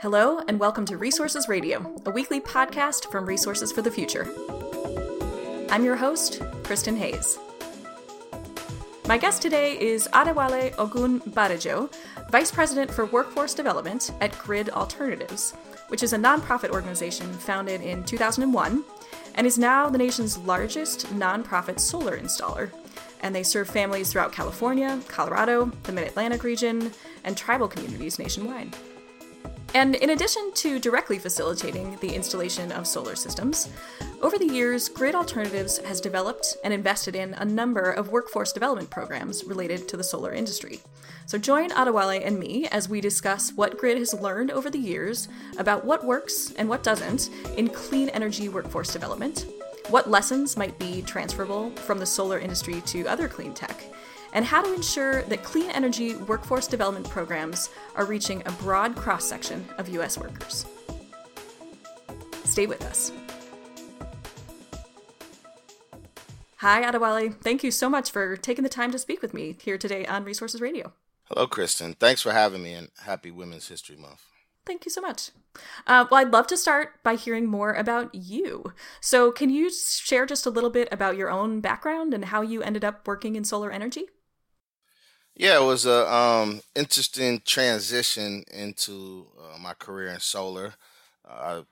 Hello, and welcome to Resources Radio, a weekly podcast from Resources for the Future. I'm your host, Kristin Hayes. My guest today is Adewale OgunBadejo, Vice President for Workforce Development at Grid Alternatives, which is a nonprofit organization founded in 2001 and is now the nation's largest nonprofit solar installer. And they serve families throughout California, Colorado, the Mid Atlantic region, and tribal communities nationwide. And in addition to directly facilitating the installation of solar systems, over the years, Grid Alternatives has developed and invested in a number of workforce development programs related to the solar industry. So join Adewale and me as we discuss what Grid has learned over the years about what works and what doesn't in clean energy workforce development, what lessons might be transferable from the solar industry to other clean tech, and how to ensure that clean energy workforce development programs are reaching a broad cross section of U.S. workers. Stay with us. Hi, Adewale. Thank you so much for taking the time to speak with me here today on Resources Radio. Hello, Kristin. Thanks for having me, and happy Women's History Month. Thank you so much. Uh, well, I'd love to start by hearing more about you. So, can you share just a little bit about your own background and how you ended up working in solar energy? Yeah, it was a um, interesting transition into uh, my career in solar. Uh,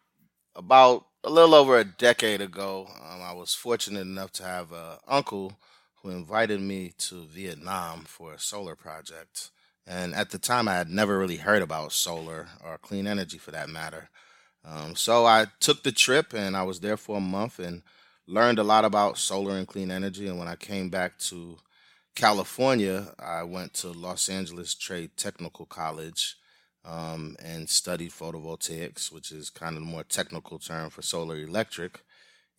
about a little over a decade ago, um, I was fortunate enough to have an uncle who invited me to Vietnam for a solar project. And at the time, I had never really heard about solar or clean energy for that matter. Um, so I took the trip and I was there for a month and learned a lot about solar and clean energy. And when I came back to California, I went to Los Angeles Trade Technical College um, and studied photovoltaics, which is kind of the more technical term for solar electric.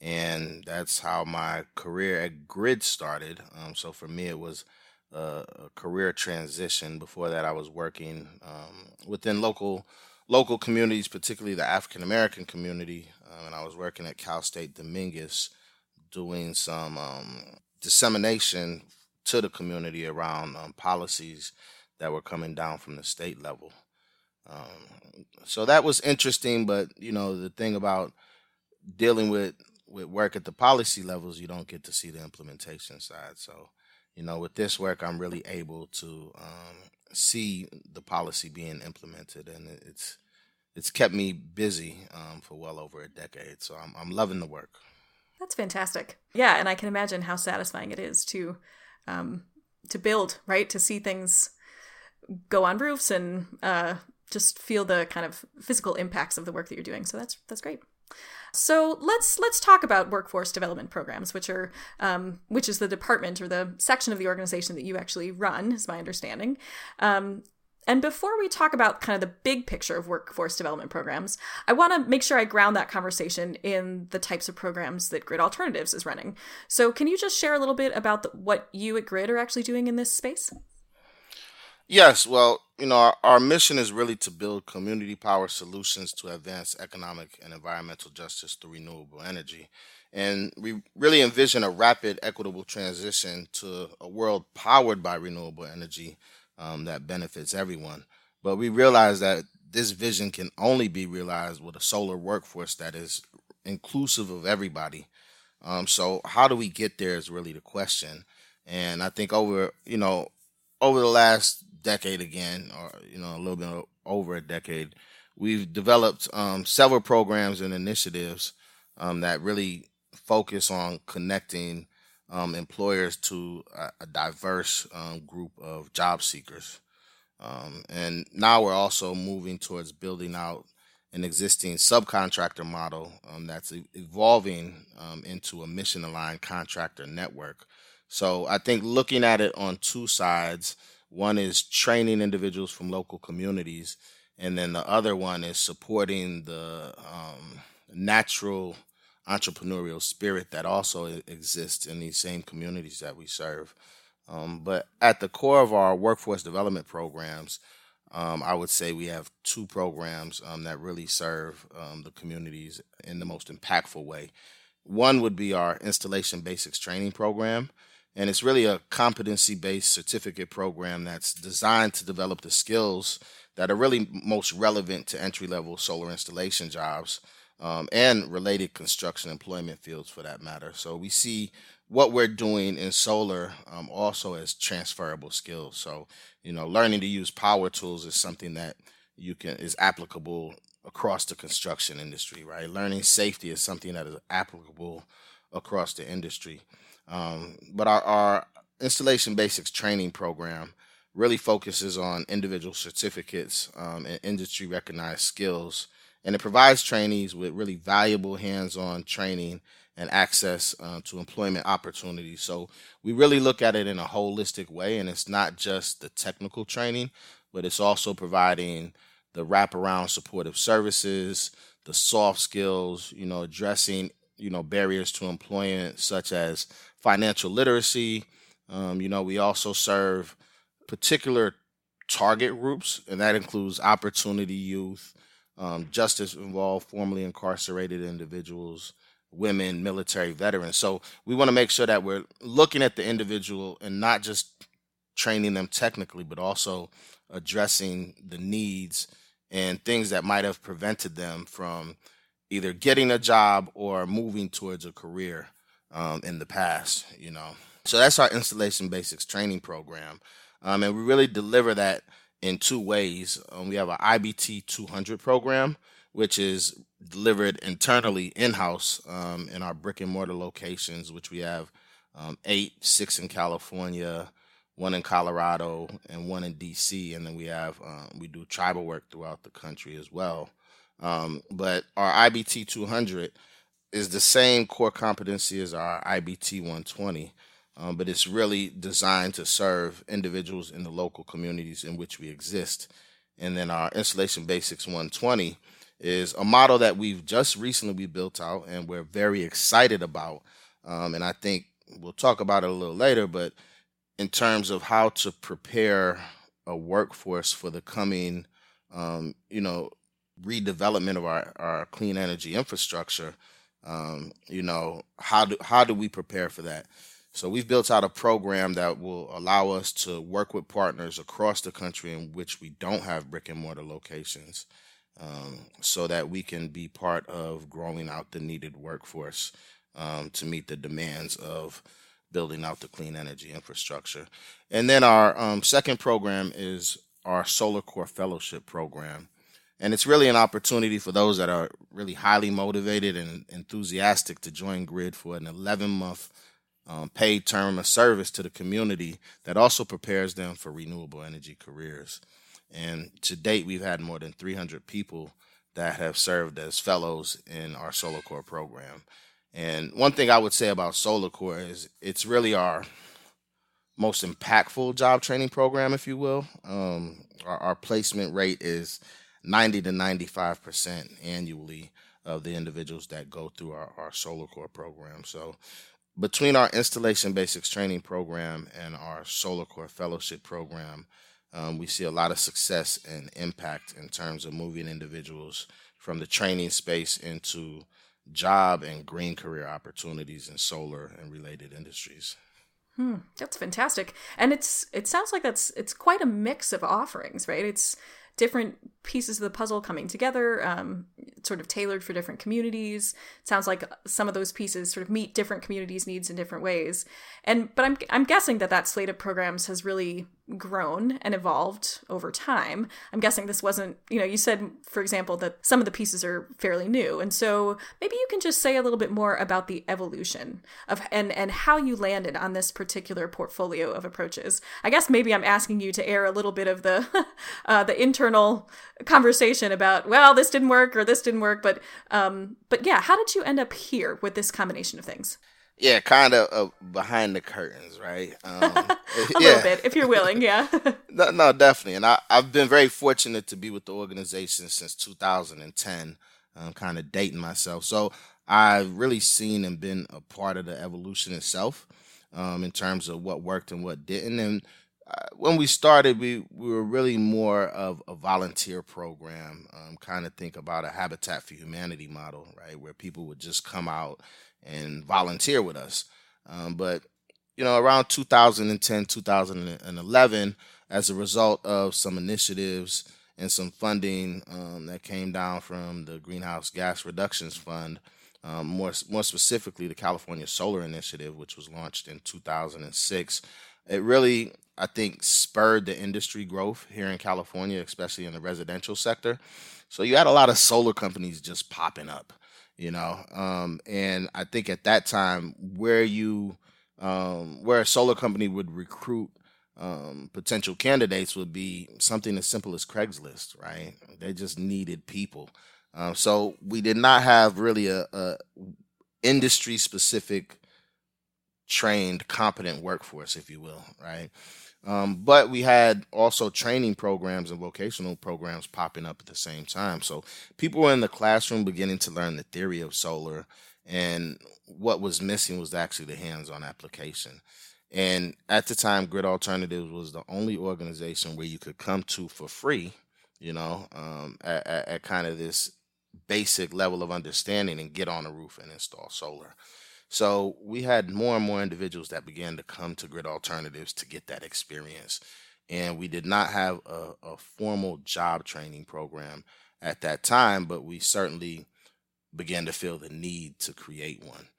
And that's how my career at Grid started. Um, so for me, it was a, a, career transition. Before that, I was working um, within local local communities, particularly the African American community, uh, and I was working at Cal State Dominguez, doing some um, dissemination to the community around um, policies that were coming down from the state level. Um, so that was interesting, but you know the thing about dealing with with work at the policy levels, you don't get to see the implementation side. So you know with this work, I'm really able to um, see the policy being implemented, and it's it's kept me busy um, for well over a decade. So I'm I'm loving the work. That's fantastic. Yeah, and I can imagine how satisfying it is to um, to build, right? To see things go on roofs and uh, just feel the kind of physical impacts of the work that you're doing. So that's that's great. So let's let's talk about workforce development programs, which are um, which is the department or the section of the organization that you actually run, is my understanding. Um, and before we talk about kind of the big picture of workforce development programs, I want to make sure I ground that conversation in the types of programs that Grid Alternatives is running. So, can you just share a little bit about the, what you at Grid are actually doing in this space? Yes, well, you know, our, our mission is really to build community power solutions to advance economic and environmental justice through renewable energy. And we really envision a rapid, equitable transition to a world powered by renewable energy um, that benefits everyone. But we realize that this vision can only be realized with a solar workforce that is inclusive of everybody. Um, so how do we get there is really the question. And I think over you know over the last decade again, or you know a little bit over a decade, we've developed um, several programs and initiatives um, that really focus on connecting um, employers to a, a diverse um, group of job seekers. Um, and now we're also moving towards building out an existing subcontractor model um, that's evolving um, into a mission aligned contractor network. So I think looking at it on two sides one is training individuals from local communities, and then the other one is supporting the um, natural entrepreneurial spirit that also exists in these same communities that we serve. Um, but at the core of our workforce development programs, um, I would say we have two programs um, that really serve um, the communities in the most impactful way. One would be our installation basics training program, And it's really a competency based certificate program that's designed to develop the skills that are really most relevant to entry level solar installation jobs um, and related construction employment fields for that matter. So we see what we're doing in solar um, also as transferable skills. So, you know, learning to use power tools is something that you can is applicable across the construction industry, right? Learning safety is something that is applicable across the industry. Um, but our, our installation basics training program really focuses on individual certificates um, and industry recognized skills. And it provides trainees with really valuable hands on training and access uh, to employment opportunities. So we really look at it in a holistic way, and it's not just the technical training, but it's also providing the wraparound supportive services, the soft skills, you know, addressing you know barriers to employment such as financial literacy. Um, you know, we also serve particular target groups, and that includes opportunity youth, um, justice involved formerly incarcerated individuals, women, military veterans. So we want to make sure that we're looking at the individual and not just training them technically, but also addressing the needs and things that might have prevented them from either getting a job or moving towards a career um, in the past, you know. So that's our installation basics training program. Um, and we really deliver that in two ways. Um, we have an IBT 200 program, which is delivered internally in house um, in our brick and mortar locations, which we have um, eight, six in California, one in Colorado, and one in DC. And then we have, uh, we do tribal work throughout the country as well. Um, but our IBT 200 is the same core competency as our IBT 120, um, but it's really designed to serve individuals in the local communities in which we exist. And then our installation basics 120 is a model that we've just recently we built out and we're very excited about. Um, and I think we'll talk about it a little later, but in terms of how to prepare a workforce for the coming, um, you know, redevelopment of our, our clean energy infrastructure, um, you know, how do how do we prepare for that? So we've built out a program that will allow us to work with partners across the country in which we don't have brick and mortar locations, um, so that we can be part of growing out the needed workforce um, to meet the demands of building out the clean energy infrastructure. And then our um, second program is our SolarCorps Fellowship program. And it's really an opportunity for those that are really highly motivated and enthusiastic to join GRID for an 11 month um, paid term of service to the community that also prepares them for renewable energy careers. And to date, we've had more than 300 people that have served as fellows in our SolarCorps program. And one thing I would say about SolarCorps is it's really our most impactful job training program, if you will. Um, our, our placement rate is 90 to 95% annually of the individuals that go through our, our SolarCorps program. So, between our installation basics training program and our SolarCorps fellowship program, um, we see a lot of success and impact in terms of moving individuals from the training space into job and green career opportunities in solar and related industries. Hmm, that's fantastic, and it's it sounds like that's it's quite a mix of offerings, right? It's different pieces of the puzzle coming together, um, sort of tailored for different communities. It sounds like some of those pieces sort of meet different communities' needs in different ways. And but I'm I'm guessing that that slate of programs has really grown and evolved over time. I'm guessing this wasn't, you know, you said, for example, that some of the pieces are fairly new. And so maybe you can just say a little bit more about the evolution of and and how you landed on this particular portfolio of approaches. I guess maybe I'm asking you to air a little bit of the uh, the internal conversation about, well, this didn't work or this didn't work, but um but yeah, how did you end up here with this combination of things? Yeah, kind of uh, behind the curtains, right? Um, a yeah. little bit, if you're willing, yeah. no, no, definitely. And I, I've been very fortunate to be with the organization since 2010, um, kind of dating myself. So I've really seen and been a part of the evolution itself um, in terms of what worked and what didn't. And uh, when we started, we, we were really more of a volunteer program, um, kind of think about a Habitat for Humanity model, right? Where people would just come out and volunteer with us. Um, but you know, around 2010, 2011, as a result of some initiatives and some funding um, that came down from the Greenhouse Gas Reductions Fund, um, more more specifically the California Solar Initiative, which was launched in 2006. It really, I think, spurred the industry growth here in California, especially in the residential sector. So you had a lot of solar companies just popping up, you know, um, and I think at that time where you um, where a solar company would recruit um, potential candidates would be something as simple as Craigslist, right? They just needed people. Um, so we did not have really a, a industry specific trained, competent workforce, if you will, right? Um, but we had also training programs and vocational programs popping up at the same time. So people were in the classroom beginning to learn the theory of solar, and what was missing was actually the hands on application. And at the time, Grid Alternatives was the only organization where you could come to for free, you know, um, at, at, at kind of this basic level of understanding and get on a roof and install solar. So we had more and more individuals that began to come to Grid Alternatives to get that experience. And we did not have a, a formal job training program at that time, but we certainly began to feel the need to create one.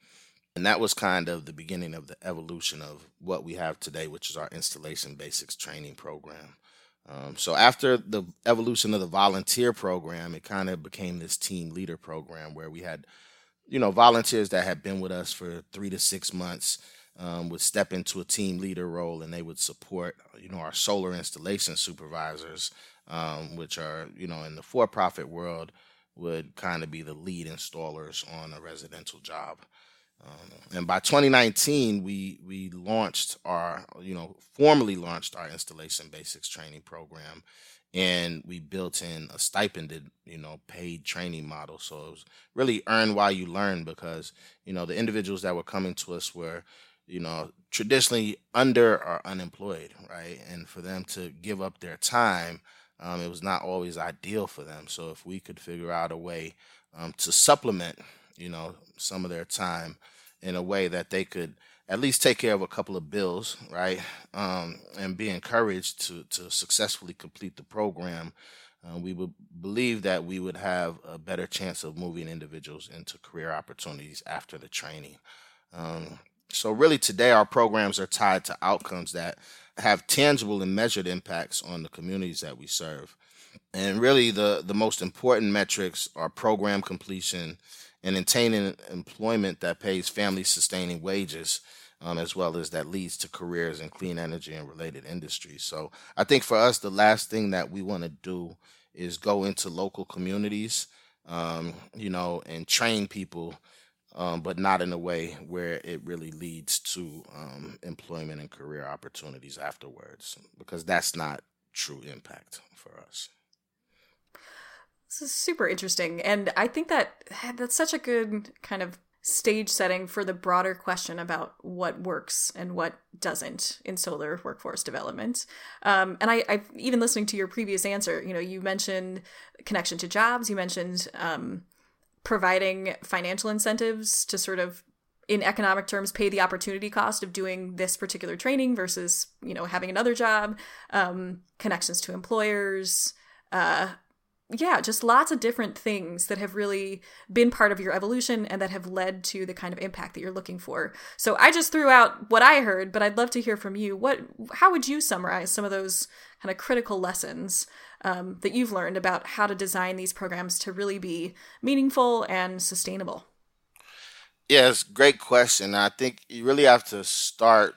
And that was kind of the beginning of the evolution of what we have today, which is our installation basics training program. Um, so after the evolution of the volunteer program, it kind of became this team leader program where we had, you know, volunteers that had been with us for three to six months um, would step into a team leader role and they would support, you know, our solar installation supervisors, um, which are, you know, in the for-profit world would kind of be the lead installers on a residential job. Um, and by 2019, we we launched our, you know, formally launched our installation basics training program, and we built in a stipended, you know, paid training model. So it was really earn while you learn because you know the individuals that were coming to us were, you know, traditionally under or unemployed, right? And for them to give up their time, um, it was not always ideal for them. So if we could figure out a way um, to supplement, you know, some of their time in a way that they could at least take care of a couple of bills, right? Um, and be encouraged to, to successfully complete the program, uh, we would believe that we would have a better chance of moving individuals into career opportunities after the training. Um, so, really, today our programs are tied to outcomes that have tangible and measured impacts on the communities that we serve. And really, the, the most important metrics are program completion and attaining employment that pays family sustaining wages. Um, as well as that leads to careers in clean energy and related industries. So I think for us, the last thing that we want to do is go into local communities, um, you know, and train people, um, but not in a way where it really leads to um, employment and career opportunities afterwards, because that's not true impact for us. This is super interesting. And I think that that's such a good kind of stage setting for the broader question about what works and what doesn't in solar workforce development. Um, and I, I, even listening to your previous answer, you know, you mentioned connection to jobs, you mentioned um, providing financial incentives to sort of in economic terms pay the opportunity cost of doing this particular training versus you know having another job um, connections to employers uh, yeah, just lots of different things that have really been part of your evolution and that have led to the kind of impact that you're looking for. So I just threw out what I heard, but I'd love to hear from you. What, how would you summarize some of those kind of critical lessons um, that you've learned about how to design these programs to really be meaningful and sustainable? Yeah, great question. I think you really have to start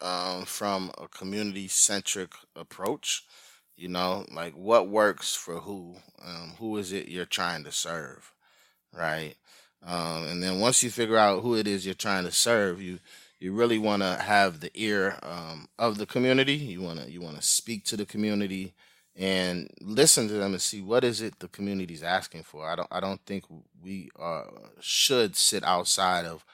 um, from a community centric approach you know, like what works for who? Um, who is it you're trying to serve, right? Um, and then once you figure out who it is you're trying to serve, you you really want to have the ear um, of the community. You want to you want to speak to the community and listen to them and see what is it the community's asking for. I don't I don't think we uh, should sit outside of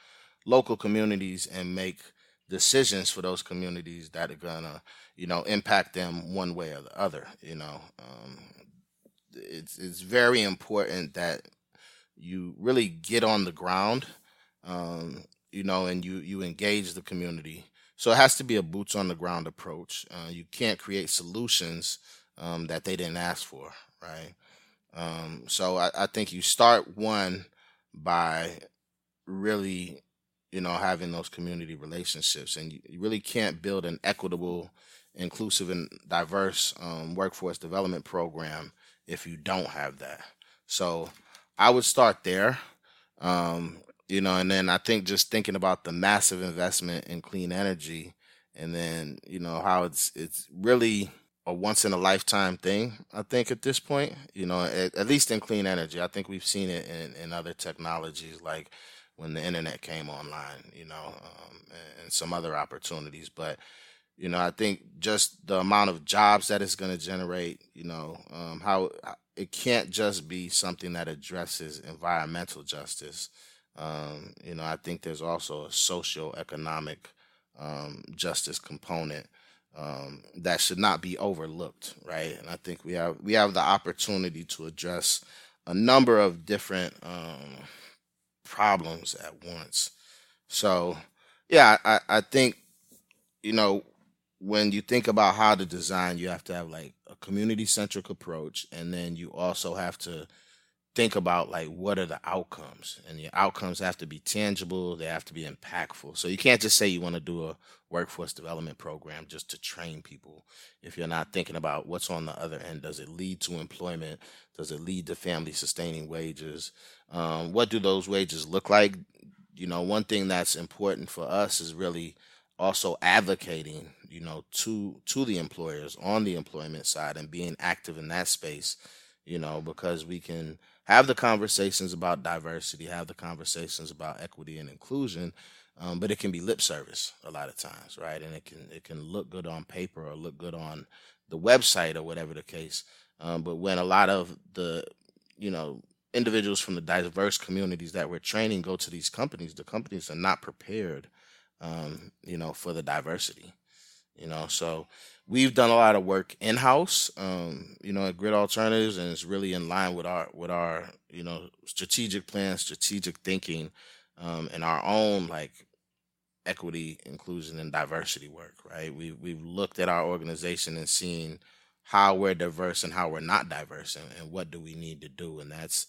local communities and make decisions for those communities that are gonna you know impact them one way or the other you know um, it's it's very important that you really get on the ground um, you know and you you engage the community So it has to be a boots on the ground approach. Uh, you can't create solutions um, that they didn't ask for, right? Um, so I, I think you start one by really, you know, having those community relationships, and you, you really can't build an equitable, inclusive, and diverse um, workforce development program if you don't have that. So I would start there. Um, you know, and then I think just thinking about the massive investment in clean energy, and then you know how it's it's really a once in a lifetime thing. I think at this point, you know, at, at least in clean energy, I think we've seen it in, in other technologies like when the internet came online, you know, um, and, and some other opportunities. But you know, I think just the amount of jobs that it's going to generate, you know, um, how it can't just be something that addresses environmental justice. Um, you know, I think there's also a social economic um, justice component um, that should not be overlooked, right? And I think we have we have the opportunity to address a number of different um, problems at once. So, yeah, I, I think you know when you think about how to design, you have to have like a community centric approach, and then you also have to think about like what are the outcomes and the outcomes have to be tangible they have to be impactful. So you can't just say you want to do a workforce development program just to train people. If you're not thinking about what's on the other end does it lead to employment? Does it lead to family sustaining wages? Um, what do those wages look like? You know one thing that's important for us is really also advocating you know to to the employers on the employment side and being active in that space you know because we can have the conversations about diversity, have the conversations about equity and inclusion, um, but it can be lip service a lot of times, right? And it can it can look good on paper or look good on the website or whatever the case. Um, but when a lot of the you know individuals from the diverse communities that we're training go to these companies, the companies are not prepared, um, you know, for the diversity. You know, so we've done a lot of work in house, um, you know, at Grid Alternatives, and it's really in line with our with our you know strategic plan, strategic thinking, um, and our own like equity, inclusion, and diversity work. Right? We we've looked at our organization and seen how we're diverse and how we're not diverse, and, and what do we need to do, and that's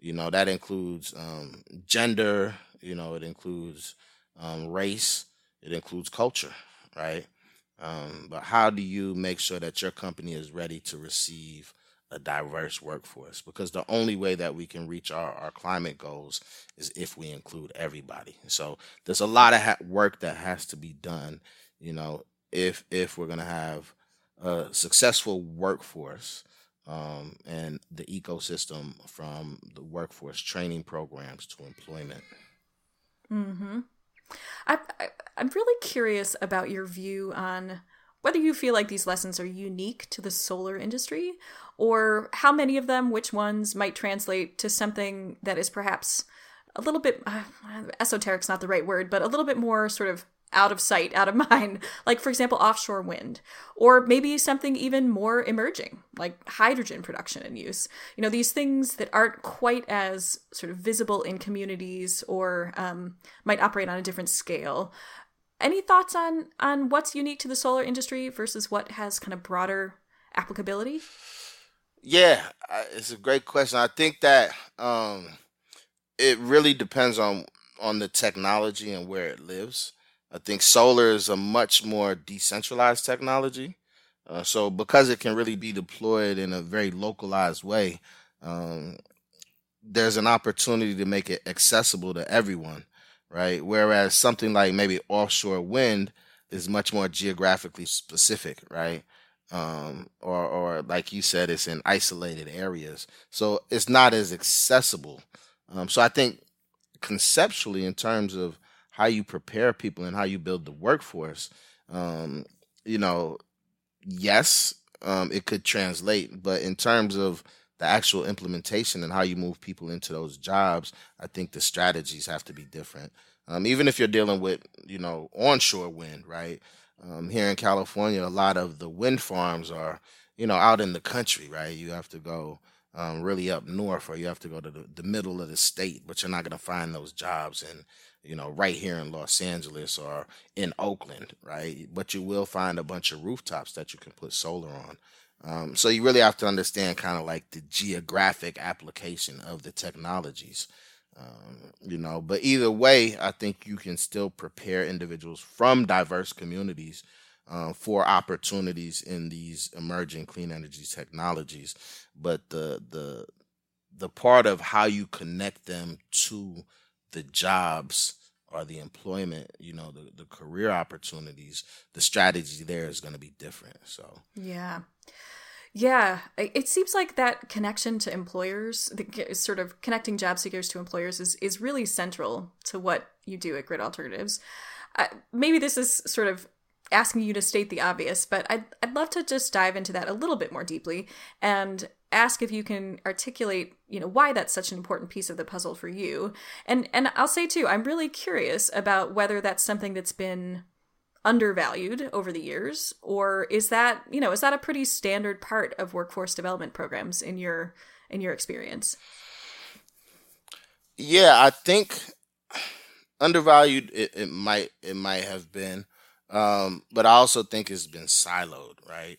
you know that includes um, gender, you know, it includes um, race, it includes culture, right? Um, but how do you make sure that your company is ready to receive a diverse workforce? Because the only way that we can reach our, our climate goals is if we include everybody. So there's a lot of ha- work that has to be done, you know, if if we're going to have a successful workforce um, and the ecosystem from the workforce training programs to employment. Mm-hmm. I, I, I'm really curious about your view on whether you feel like these lessons are unique to the solar industry or how many of them, which ones might translate to something that is perhaps a little bit uh, esoteric's not the right word, but a little bit more sort of out of sight, out of mind, like for example, offshore wind, or maybe something even more emerging, like hydrogen production and use. You know, these things that aren't quite as sort of visible in communities or um, might operate on a different scale. Any thoughts on on what's unique to the solar industry versus what has kind of broader applicability? Yeah, it's a great question. I think that um, it really depends on on the technology and where it lives. I think solar is a much more decentralized technology. Uh, so because it can really be deployed in a very localized way, um, there's an opportunity to make it accessible to everyone, right? Whereas something like maybe offshore wind is much more geographically specific, right? Um, or, or like you said, it's in isolated areas, so it's not as accessible. Um, so I think conceptually, in terms of how you prepare people and how you build the workforce, um, you know, yes, um, it could translate, but in terms of the actual implementation and how you move people into those jobs, I think the strategies have to be different. Um, even if you're dealing with, you know, onshore wind, right? Um, here in California, a lot of the wind farms are, you know, out in the country, right? You have to go um, really up north, or you have to go to the, the middle of the state, but you're not going to find those jobs in, you know, right here in Los Angeles or in Oakland, right? But you will find a bunch of rooftops that you can put solar on. Um, so you really have to understand kind of like the geographic application of the technologies. Um, you know, but either way, I think you can still prepare individuals from diverse communities uh, for opportunities in these emerging clean energy technologies. But the the the part of how you connect them to the jobs or the employment, you know, the, the career opportunities, the strategy there is going to be different. So, yeah. Yeah, it seems like that connection to employers, the sort of connecting job seekers to employers, is is really central to what you do at Grid Alternatives. Uh, maybe this is sort of asking you to state the obvious, but I'd, I'd love to just dive into that a little bit more deeply and ask if you can articulate, you know, why that's such an important piece of the puzzle for you. And and I'll say too, I'm really curious about whether that's something that's been undervalued over the years or is that, you know, is that a pretty standard part of workforce development programs in your in your experience? Yeah, I think undervalued it, it might it might have been um, but I also think it's been siloed, right?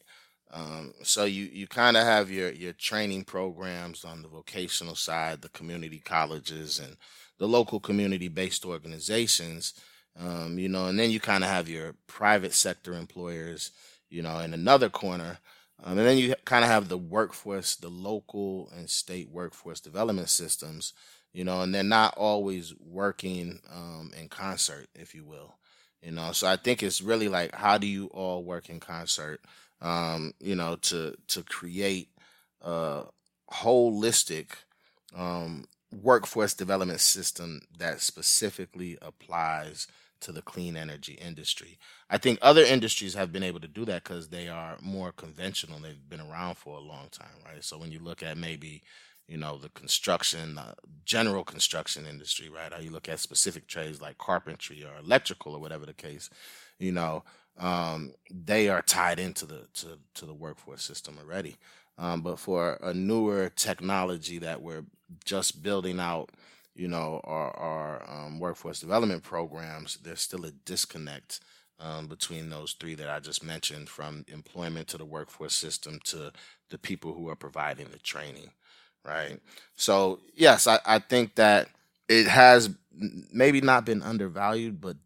Um, so you you kind of have your your training programs on the vocational side, the community colleges, and the local community based organizations, um, you know, and then you kind of have your private sector employers, you know, in another corner. Um, and then you kind of have the workforce, the local and state workforce development systems, you know, and they're not always working um, in concert, if you will you know so i think it's really like how do you all work in concert um you know to to create a holistic um workforce development system that specifically applies to the clean energy industry. I think other industries have been able to do that because they are more conventional. They've been around for a long time, right? So when you look at maybe you know the construction uh, general construction industry right how you look at specific trades like carpentry or electrical or whatever the case you know um, they are tied into the to, to the workforce system already um, but for a newer technology that we're just building out you know our, our um, workforce development programs there's still a disconnect um, between those three that I just mentioned, from employment to the workforce system to the people who are providing the training right? So yes, I, I think that it has maybe not been undervalued, but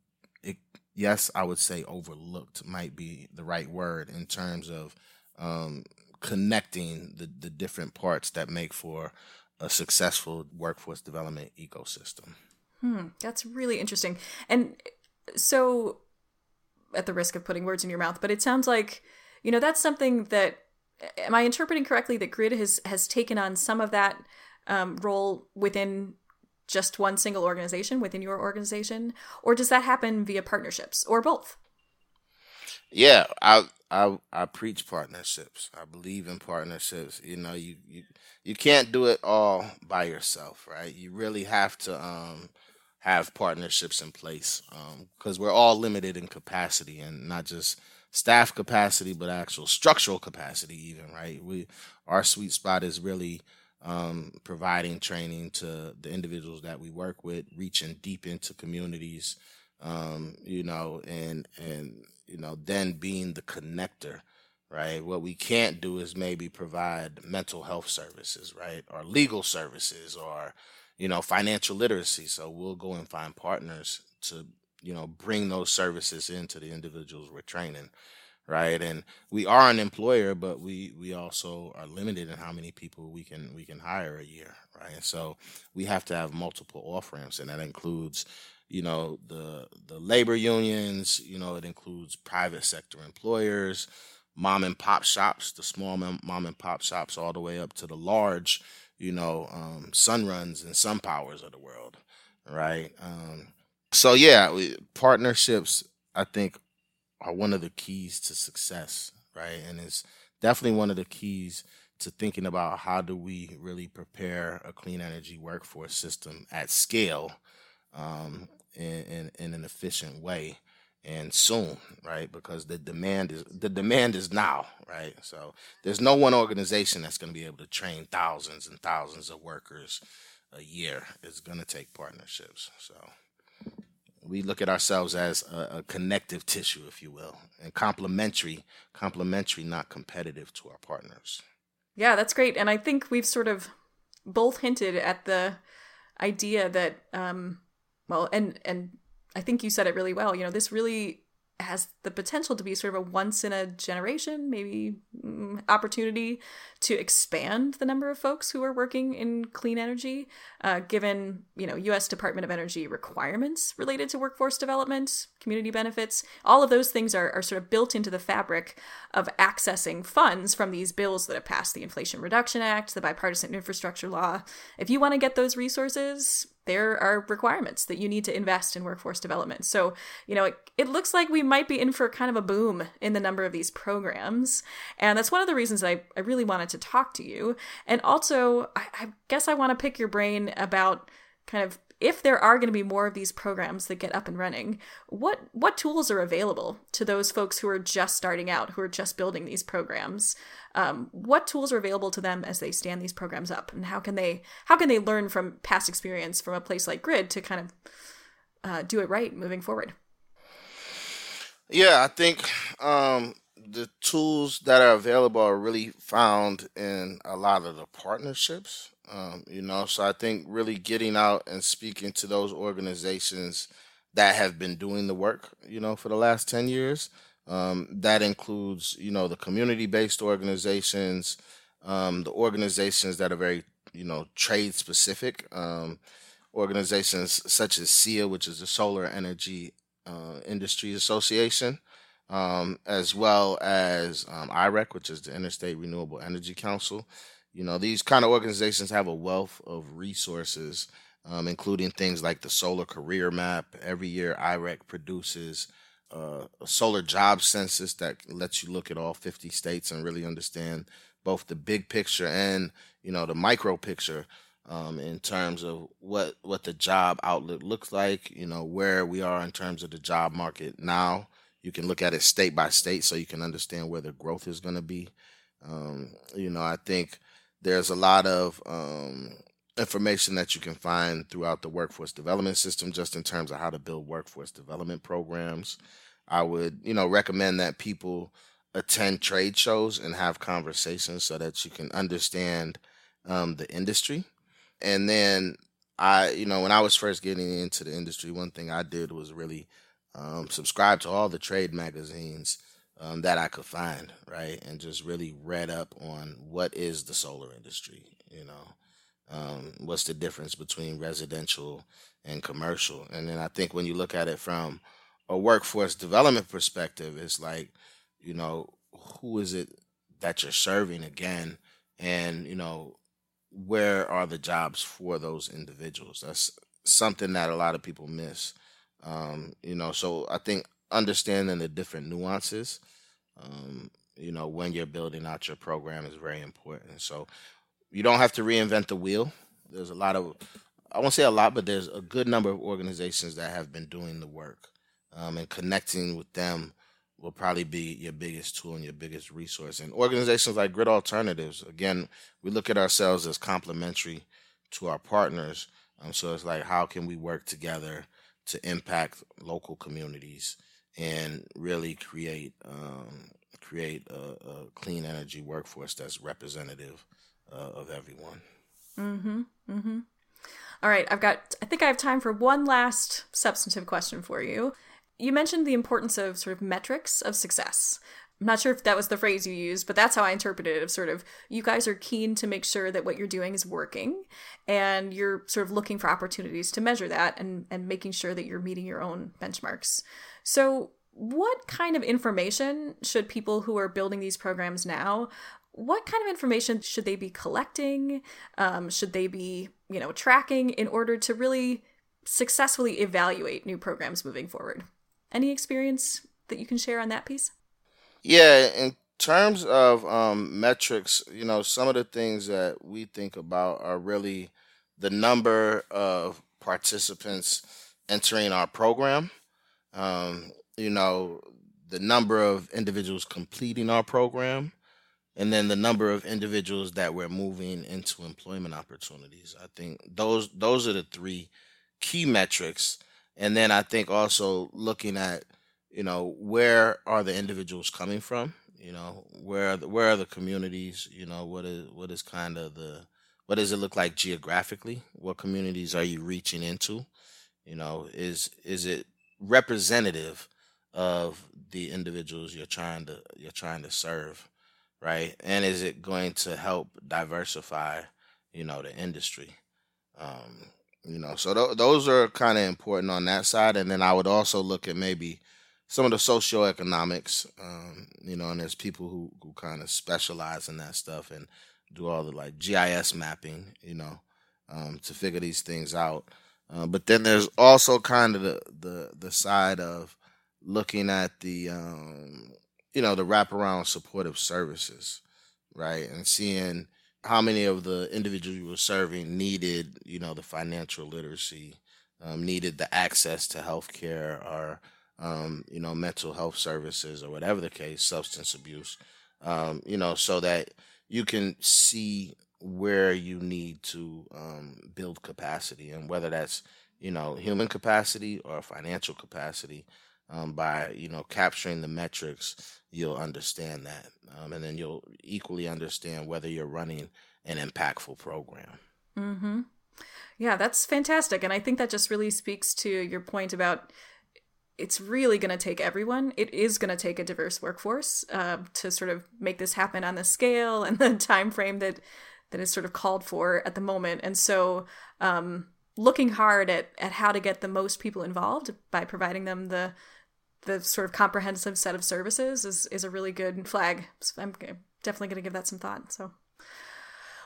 yes, I would say overlooked might be the right word in terms of um, connecting the the different parts that make for a successful workforce development ecosystem. Hmm, that's really interesting. And so, at the risk of putting words in your mouth, but it sounds like you know that's something that am I interpreting correctly that Grid has has taken on some of that um, role within just one single organization within your organization, or does that happen via partnerships or both? Yeah, I I I preach partnerships. I believe in partnerships. You know, you you you can't do it all by yourself, right? You really have to um, have partnerships in place because um, we're all limited in capacity and not just staff capacity, but actual structural capacity, even right. We our sweet spot is really um, providing training to the individuals that we work with, reaching deep into communities, um, you know, and and you know, then being the connector, right? What we can't do is maybe provide mental health services, right, or legal services, or you know, financial literacy. So we'll go and find partners to you know bring those services into the individuals we're training right? And we are an employer but we we also are limited in how many people we can we can hire a year right? So we have to have multiple off ramps and that includes you know the the labor unions you know it includes private sector employers mom and pop shops the small mom and pop shops all the way up to the large you know um, Sunruns and SunPowers of the world right? Um, so yeah, we, partnerships I think are one of the keys to success, right? And it's definitely one of the keys to thinking about how do we really prepare a clean energy workforce system at scale um, in, in, in an efficient way. and soon, right? Because the demand is the demand is now, right? So there's no one organization that's going to be able to train thousands and thousands of workers a year. It's going to take partnerships. So we look at ourselves as a, a connective tissue, if you will, and complementary, complementary, not competitive to our partners. Yeah, that's great. And I think we've sort of both hinted at the idea that, um, well, and and I think you said it really well. You know, this really has the potential to be sort of a once in a generation, maybe mm, opportunity to expand the number of folks who are working in clean energy, uh, given you know U.S. Department of Energy requirements related to workforce development, community benefits. All of those things are, are sort of built into the fabric of accessing funds from these bills that have passed the Inflation Reduction Act, the Bipartisan Infrastructure Law. If you want to get those resources, there are requirements that you need to invest in workforce development. So, you know, it, it looks like we might be in for kind of a boom in the number of these programs. And that's one of the reasons I, I really wanted to talk to you. And also, I, I guess I want to pick your brain about kind of if there are going to be more of these programs that get up and running, what what tools are available to those folks who are just starting out, who are just building these programs? Um, what tools are available to them as they stand these programs up, and how can they how can they learn from past experience from a place like Grid to kind of uh, do it right moving forward? Yeah, I think um, the tools that are available are really found in a lot of the partnerships um, you know, so I think really getting out and speaking to those organizations that have been doing the work, you know, for the last 10 years. Um, that includes, you know, the community based organizations, um, the organizations that are very, you know, trade specific, um, organizations such as SEIA, which is the Solar Energy uh, Industry Association, um, as well as um, IREC, which is the Interstate Renewable Energy Council. You know, these kind of organizations have a wealth of resources, um, including things like the Solar Career Map. Every year, IREC produces uh, a solar job census that lets you look at all 50 states and really understand both the big picture and you know the micro picture um, in terms of what what the job outlook looks like. You know where we are in terms of the job market now. You can look at it state by state, so you can understand where the growth is going to be. Um, you know, I think there's a lot of um, information that you can find throughout the workforce development system, just in terms of how to build workforce development programs. I would, you know, recommend that people attend trade shows and have conversations so that you can understand um, the industry. And then I, you know, when I was first getting into the industry, one thing I did was really um, subscribe to all the trade magazines um, that I could find, right? And just really read up on what is the solar industry, you know, um, what's the difference between residential and commercial. And then I think when you look at it from a workforce development perspective, it's like, you know, who is it that you're serving again? And, you know, where are the jobs for those individuals? That's something that a lot of people miss. Um, you know, so I think understanding the different nuances, um, you know, when you're building out your program is very important. So you don't have to reinvent the wheel. There's a lot of, I won't say a lot, but there's a good number of organizations that have been doing the work, um, and connecting with them will probably be your biggest tool and your biggest resource. And organizations like Grid Alternatives, again, we look at ourselves as complementary to our partners. Um, so it's like, how can we work together to impact local communities? And really create um, create a, a, clean energy workforce that's representative uh, of everyone. Mm-hmm. Mm-hmm. All right, I've got. I think I have time for one last substantive question for you. You mentioned the importance of sort of metrics of success. I'm not sure if that was the phrase you used, but that's how I interpreted it. Of sort of, you guys are keen to make sure that what you're doing is working, and you're sort of looking for opportunities to measure that and and making sure that you're meeting your own benchmarks. So, what kind of information should people who are building these programs now? What kind of information should they be collecting? Um, should they be, you know, tracking in order to really successfully evaluate new programs moving forward? Any experience that you can share on that piece? Yeah, in terms of um, metrics, you know, some of the things that we think about are really the number of participants entering our program um, you know, the number of individuals completing our program and then the number of individuals that we're moving into employment opportunities. I think those those are the three key metrics. And then I think also looking at, you know, where are the individuals coming from? You know, where are the, where are the communities? You know, what is what is kind of the what does it look like geographically? What communities are you reaching into? You know, is is it representative of the individuals you're trying to you're trying to serve? right? And is it going to help diversify, you know, the industry? Um, you know, so th- those are kind of important on that side. And then I would also look at maybe some of the socioeconomics, um, you know, and there's people who, who kind of specialize in that stuff and do all the like GIS mapping, you know, um, to figure these things out. Uh, but then there's also kind of the, the, the side of looking at the, um, you know, the wraparound supportive services, right? And seeing how many of the individuals you were serving needed, you know, the financial literacy, um, needed the access to healthcare or, um, you know, mental health services or whatever the case, substance abuse, um, you know, so that you can see where you need to um, build capacity and whether that's, you know, human capacity or financial capacity um, by you know capturing the metrics you'll understand that um, and then you'll equally understand whether you're running an impactful program mm-hmm. yeah that's fantastic and i think that just really speaks to your point about it's really going to take everyone it is going to take a diverse workforce uh, to sort of make this happen on the scale and the time frame that that is sort of called for at the moment and so um, looking hard at, at how to get the most people involved by providing them the the sort of comprehensive set of services is is a really good flag. So I'm definitely going to give that some thought. So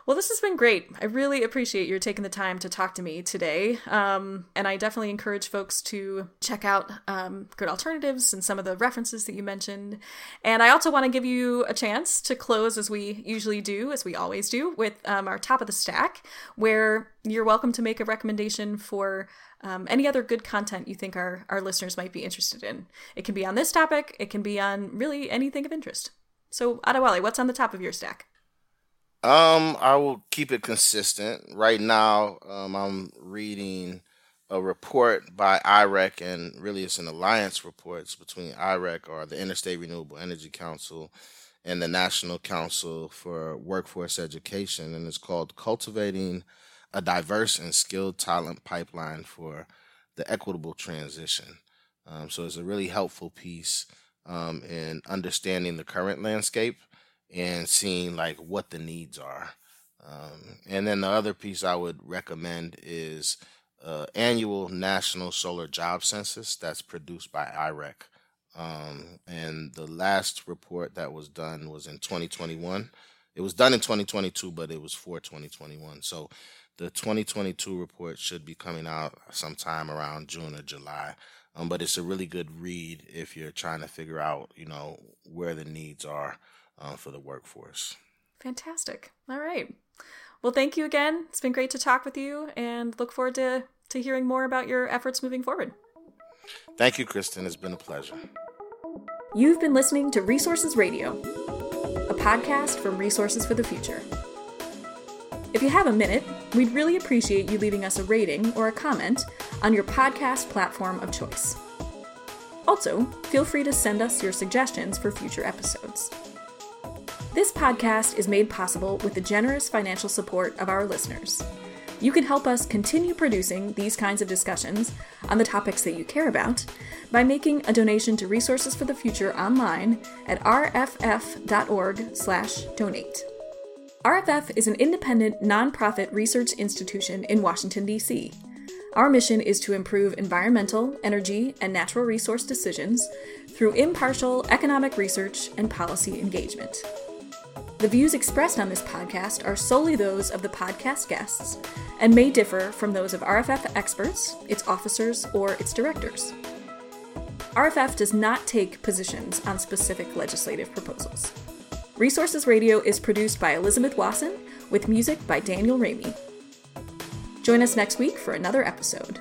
well, this has been great. I really appreciate your taking the time to talk to me today. Um, and I definitely encourage folks to check out um, GRID Alternatives and some of the references that you mentioned. And I also want to give you a chance to close, as we usually do, as we always do, with um, our top of the stack, where you're welcome to make a recommendation for um, any other good content you think our, our listeners might be interested in. It can be on this topic, it can be on really anything of interest. So, Adewale, what's on the top of your stack? Um, I will keep it consistent. Right now, um, I'm reading a report by IREC, and really it's an alliance reports between IREC or the Interstate Renewable Energy Council and the National Council for Workforce Education, and it's called Cultivating a Diverse and Skilled Talent Pipeline for the Equitable Transition. Um, so it's a really helpful piece um, in understanding the current landscape and seeing like what the needs are. Um, and then the other piece I would recommend is uh, annual National Solar Job Census that's produced by IREC. Um, and the last report that was done was in 2021. It was done in 2022, but it was for 2021. So the 2022 report should be coming out sometime around June or July. Um, but it's a really good read if you're trying to figure out, you know, where the needs are uh, for the workforce. Fantastic. All right. Well, thank you again. It's been great to talk with you and look forward to, to hearing more about your efforts moving forward. Thank you, Kristin. It's been a pleasure. You've been listening to Resources Radio, a podcast from Resources for the Future. If you have a minute, we'd really appreciate you leaving us a rating or a comment on your podcast platform of choice. Also, feel free to send us your suggestions for future episodes. This podcast is made possible with the generous financial support of our listeners. You can help us continue producing these kinds of discussions on the topics that you care about by making a donation to Resources for the Future online at rff.org/donate. RFF is an independent nonprofit research institution in Washington D.C. Our mission is to improve environmental, energy, and natural resource decisions through impartial economic research and policy engagement. The views expressed on this podcast are solely those of the podcast guests and may differ from those of RFF experts, its officers, or its directors. RFF does not take positions on specific legislative proposals. Resources Radio is produced by Elizabeth Wasson with music by Daniel Ramey. Join us next week for another episode.